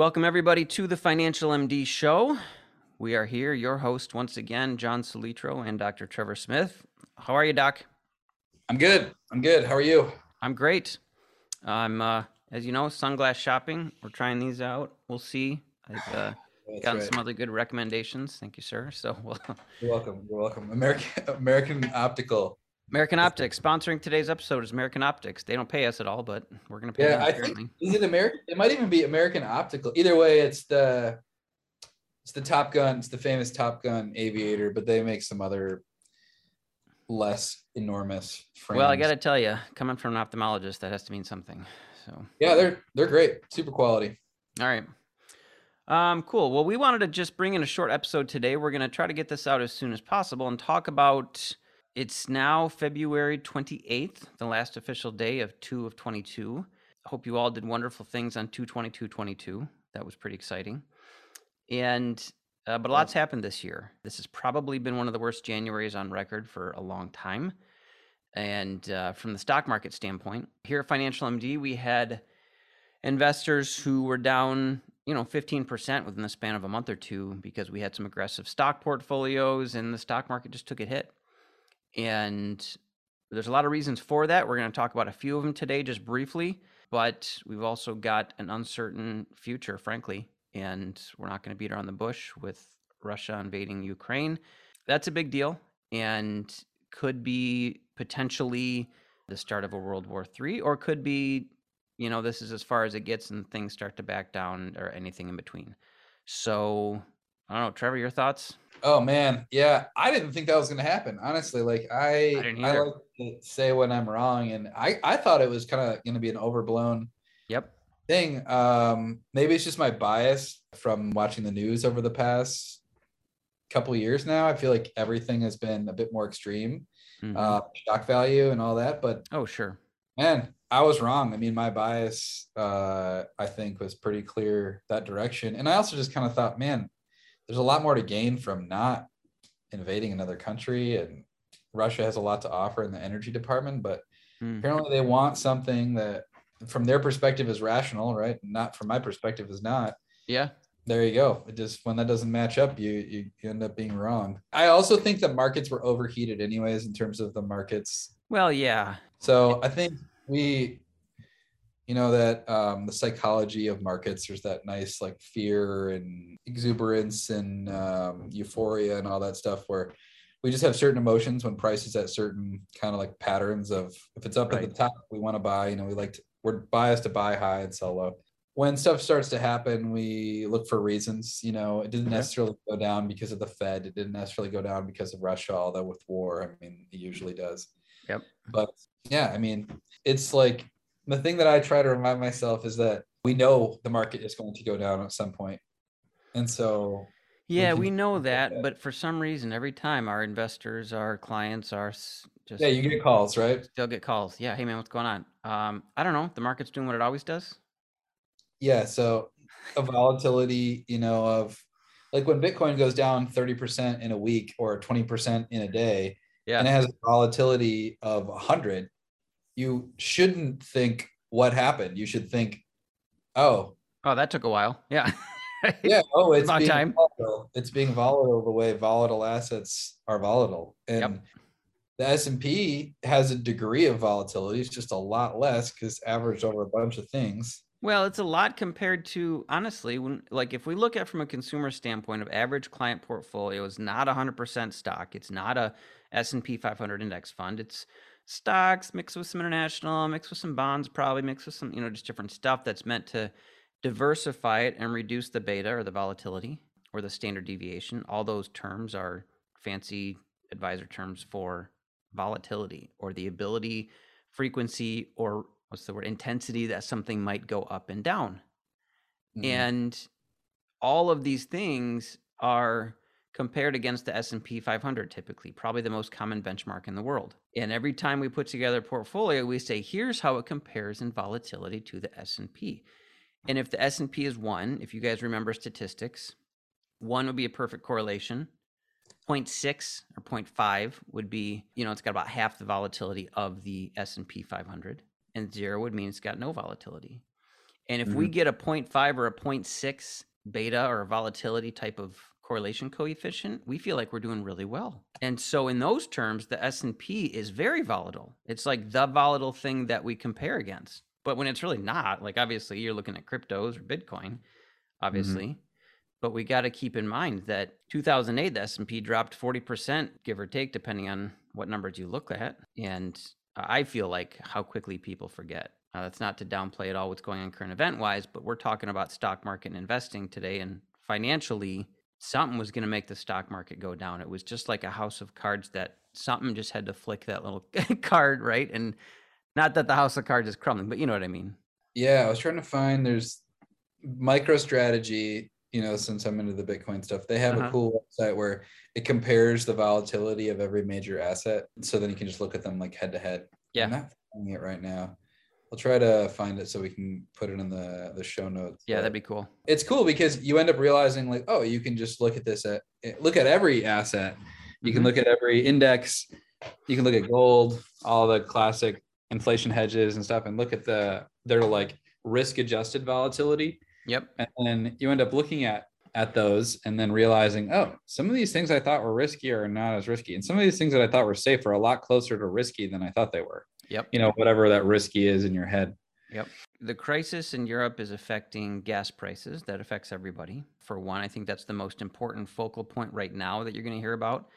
Welcome, everybody, to the Financial MD Show. We are here, your host once again, Jon Solitro and Dr. Trevor Smith. How are you, Doc? I'm good. I'm good. How are you? I'm great. I'm, uh, as you know, sunglass shopping. We're trying these out. We'll see. I've uh, gotten right. some other good recommendations. Thank you, sir. So, well, you're welcome. You're welcome. American American Optical. American Optics sponsoring today's episode is American Optics. They don't pay us at all, but we're gonna pay. Yeah, I think is it American? It might even be American Optical. Either way, it's the it's the Top Gun. It's the famous Top Gun aviator, but they make some other less enormous frames. Well, I got to tell you, coming from an ophthalmologist, that has to mean something. So yeah, they're they're great, super quality. All right. Um, cool. Well, we wanted to just bring in a short episode today. We're going to try to get this out as soon as possible and talk about it's now February 28th, the last official day of 2 of 22. Hope you all did wonderful things on 22222. That was pretty exciting. And uh, but a lot's happened this year. This has probably been one of the worst Januaries on record for a long time. And uh, from the stock market standpoint, here at Financial MD, we had investors who were down, you know, 15% within the span of a month or two because we had some aggressive stock portfolios and the stock market just took a hit. And there's a lot of reasons for that. We're going to talk about a few of them today, just briefly. But we've also got an uncertain future, frankly, and we're not going to beat around the bush with Russia invading Ukraine. That's a big deal and could be potentially the start of a World War III, or could be, you know, this is as far as it gets and things start to back down or anything in between. So I don't know, Trevor, your thoughts? Oh man, yeah, I didn't think that was going to happen. Honestly, like I, I, I like to say when I'm wrong, and I, I thought it was kind of going to be an overblown, yep, thing. Um, maybe it's just my bias from watching the news over the past couple years now. I feel like everything has been a bit more extreme, mm-hmm. uh, shock value and all that. But oh, sure, man, I was wrong. I mean, my bias, uh, I think, was pretty clear that direction, and I also just kind of thought, man there's a lot more to gain from not invading another country and Russia has a lot to offer in the energy department, but mm. apparently they want something that from their perspective is rational, right? Not from my perspective is not. Yeah. There you go. It just when that doesn't match up, you, you you end up being wrong. I also think the markets were overheated anyways in terms of the markets. Well, yeah. So I think we you know that um, the psychology of markets there's that nice like fear and exuberance and um, euphoria and all that stuff where we just have certain emotions when prices at certain kind of like patterns of if it's up right. at the top we want to buy you know we like to, we're biased to buy high and sell low. When stuff starts to happen we look for reasons you know it didn't necessarily go down because of the fed it didn't necessarily go down because of russia although with war i mean it usually does. Yep. But yeah i mean it's like the thing that I try to remind myself is that we know the market is going to go down at some point. And so yeah, we, we know that, that, but for some reason every time our investors, our clients are just Yeah, you get calls, right? Still get calls. Yeah, hey man, what's going on? Um I don't know, the market's doing what it always does. Yeah, so a volatility, you know, of like when Bitcoin goes down 30% in a week or 20% in a day, yeah. and it has a volatility of 100, you shouldn't think what happened. You should think, oh, oh, that took a while. Yeah. yeah. Oh, it's being time. Volatile. It's being volatile the way volatile assets are volatile, and yep. the S and P has a degree of volatility. It's just a lot less because averaged over a bunch of things. Well, it's a lot compared to honestly, when like if we look at from a consumer standpoint of average client portfolio is not 100% stock. It's not a S&P 500 index fund. It's stocks mixed with some international, mixed with some bonds, probably mixed with some, you know, just different stuff that's meant to diversify it and reduce the beta or the volatility or the standard deviation. All those terms are fancy advisor terms for volatility or the ability, frequency, or what's the word, intensity that something might go up and down. Mm-hmm. And all of these things are compared against the S&P 500 typically, probably the most common benchmark in the world. And every time we put together a portfolio, we say here's how it compares in volatility to the S&P. And if the S&P is 1, if you guys remember statistics, 1 would be a perfect correlation. 0.6 or 0.5 would be, you know, it's got about half the volatility of the S&P 500 and 0 would mean it's got no volatility. And if we mm-hmm. get a 0.5 or a 0.6 beta or a volatility type of correlation coefficient, we feel like we're doing really well. And so in those terms, the S&P is very volatile. It's like the volatile thing that we compare against. But when it's really not, like obviously you're looking at cryptos or Bitcoin, obviously. But we got to keep in mind that 2008 the S&P dropped 40% give or take depending on what numbers you look at. And I feel like how quickly people forget. Uh, that's not to downplay at all what's going on current event wise, but we're talking about stock market and investing today. And financially, something was going to make the stock market go down. It was just like a house of cards that something just had to flick that little card, right? And not that the house of cards is crumbling, but you know what I mean. Yeah, I was trying to find there's MicroStrategy, you know, since I'm into the Bitcoin stuff, they have Uh-huh. a cool website where it compares the volatility of every major asset. So then you can just look at them like head to head. Yeah. I'm not finding it right now. I'll try to find it so we can put it in the the show notes. Yeah, that'd be cool. it's cool because you end up realizing like oh you can just look at this at look at every asset you can Mhm. look at every index you can look at gold all the classic inflation hedges and stuff and look at the their like risk adjusted volatility Yep. and then you end up looking at at those and then realizing oh some of these things i thought were risky are not as risky and some of these things that i thought were safe are a lot closer to risky than i thought they were Yep. you know whatever that risky is in your head Yep. The crisis in Europe is affecting gas prices. That affects everybody. For one, I think that's the most important focal point right now that you're going to hear about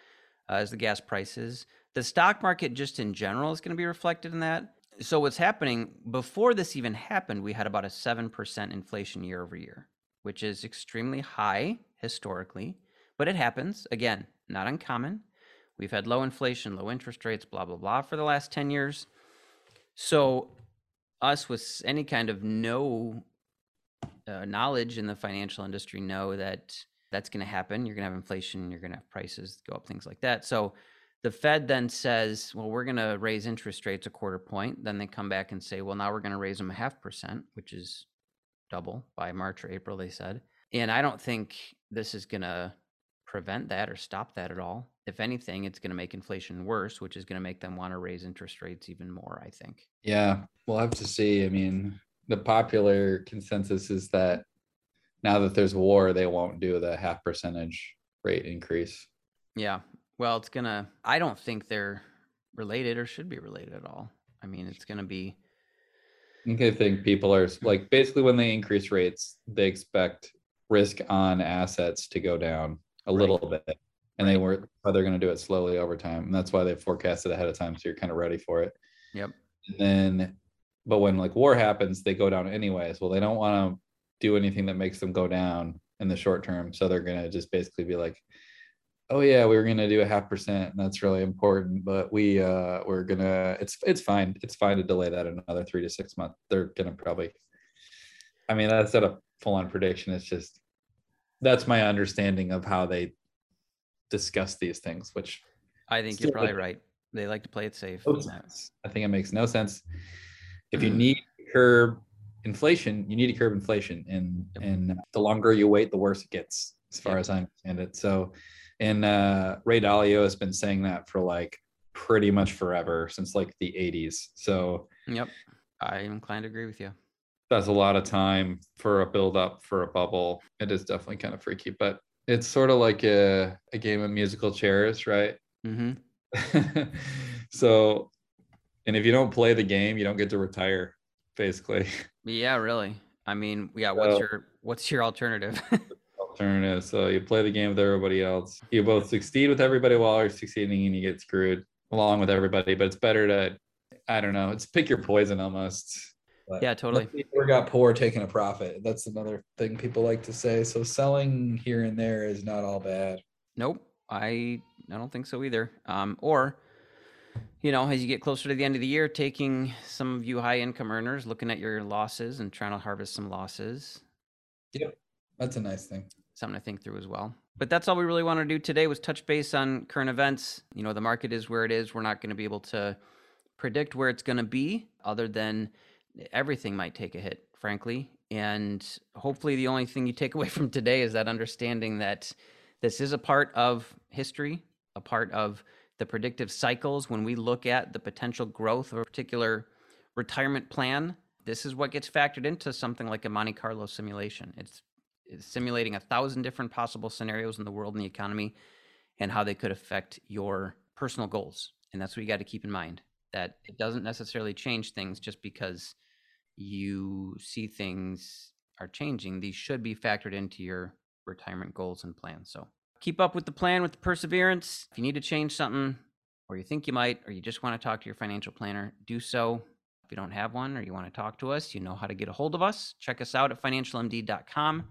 uh, is the gas prices. The stock market, just in general, is going to be reflected in that. So what's happening before this even happened, we had about a seven percent inflation year over year, which is extremely high historically, but it happens again, not uncommon. We've had low inflation, low interest rates, blah blah blah, for the last ten years. So us with any kind of no uh, knowledge in the financial industry know that that's going to happen. You're going to have inflation, you're going to have prices go up, things like that. So the Fed then says, well, we're going to raise interest rates a quarter point. Then they come back and say, well, now we're going to raise them a half percent, which is double by March or April, they said. And I don't think this is going to prevent that or stop that at all. If anything, it's going to make inflation worse, which is going to make them want to raise interest rates even more, I think. Yeah, we'll have to see. I mean, the popular consensus is that now that there's war, they won't do the half percentage rate increase. Yeah. Well, it's gonna. I don't think they're related or should be related at all. I mean, it's gonna be. I think I think people are like basically when they increase rates, they expect risk on assets to go down a Right. little bit. And they Right. were but they're going to do it slowly over time. And that's why they forecasted ahead of time. So you're kind of ready for it. Yep. And then, but when like war happens, they go down anyways. Well, they don't want to do anything that makes them go down in the short term. So they're going to just basically be like, oh yeah, we were going to do a half percent. And that's really important. But we, uh, we're going to, it's, it's fine. It's fine to delay that another three to six months. They're going to probably, I mean, that's not a full on prediction. It's just, that's my understanding of how they discuss these things, which I think you're probably right. They like to play it safe. no. I think it makes no sense. If Mm. you need to curb inflation, you need to curb inflation, and Yep. and the longer you wait, the worse it gets, as far Yep. as I understand it. So, and uh, Ray Dalio has been saying that for like pretty much forever since like the '80s. So Yep. I'm inclined to agree with you. That's a lot of time for a build up for a bubble. It is definitely kind of freaky, but it's sort of like a, a game of musical chairs, right? hmm so, and if you don't play the game, you don't get to retire, basically. Yeah, really. I mean, yeah. What's So- your What's your alternative? Alternative. So you play the game with everybody else. You both succeed with everybody while you're succeeding, and you get screwed along with everybody. But it's better to, I don't know, it's pick your poison almost. But yeah, totally. nobody ever got poor taking a profit. That's another thing people like to say. So selling here and there is not all bad. Nope. I I don't think so either. Um, or, you know, as you get closer to the end of the year, taking some of you high income earners, looking at your losses and trying to harvest some losses. Yep, that's a nice thing. something to think through as well. But that's all we really want to do today was touch base on current events. You know, the market is where it is. We're not going to be able to predict where it's going to be other than everything might take a hit, frankly. And hopefully the only thing you take away from today is that understanding that this is a part of history, a part of the predictive cycles when we look at the potential growth of a particular retirement plan this is what gets factored into something like a Monte Carlo simulation. It's, it's simulating a thousand different possible scenarios in the world and the economy and how they could affect your personal goals. And that's what you got to keep in mind that it doesn't necessarily change things just because you see things are changing. These should be factored into your retirement goals and plans. So keep up with the plan with the perseverance. If you need to change something, or you think you might, or you just want to talk to your financial planner, do so. If you don't have one or you want to talk to us, you know how to get a hold of us. Check us out at financialmd.com.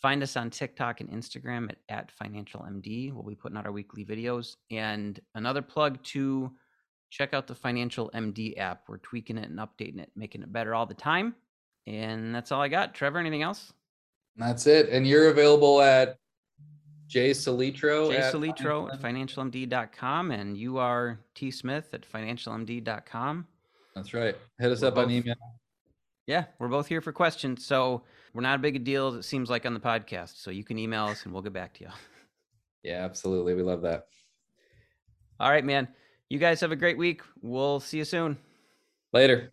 Find us on TikTok and Instagram at, at financialmd. We'll be putting out our weekly videos. And another plug to check out the Financial MD app. We're tweaking it and updating it, making it better all the time. And that's all I got. Trevor, anything else? That's it. And you're available at Jay Solitro. Jay at Solitro at financialmd.com. And you are T Smith at financialmd.com. That's right. Hit us We're up on email. Yeah, we're both here for questions. So we're not a big deal as it seems like on the podcast. So you can email us and we'll get back to you. Yeah, absolutely. We love that. All right, man. You guys have a great week. We'll see you soon. Later.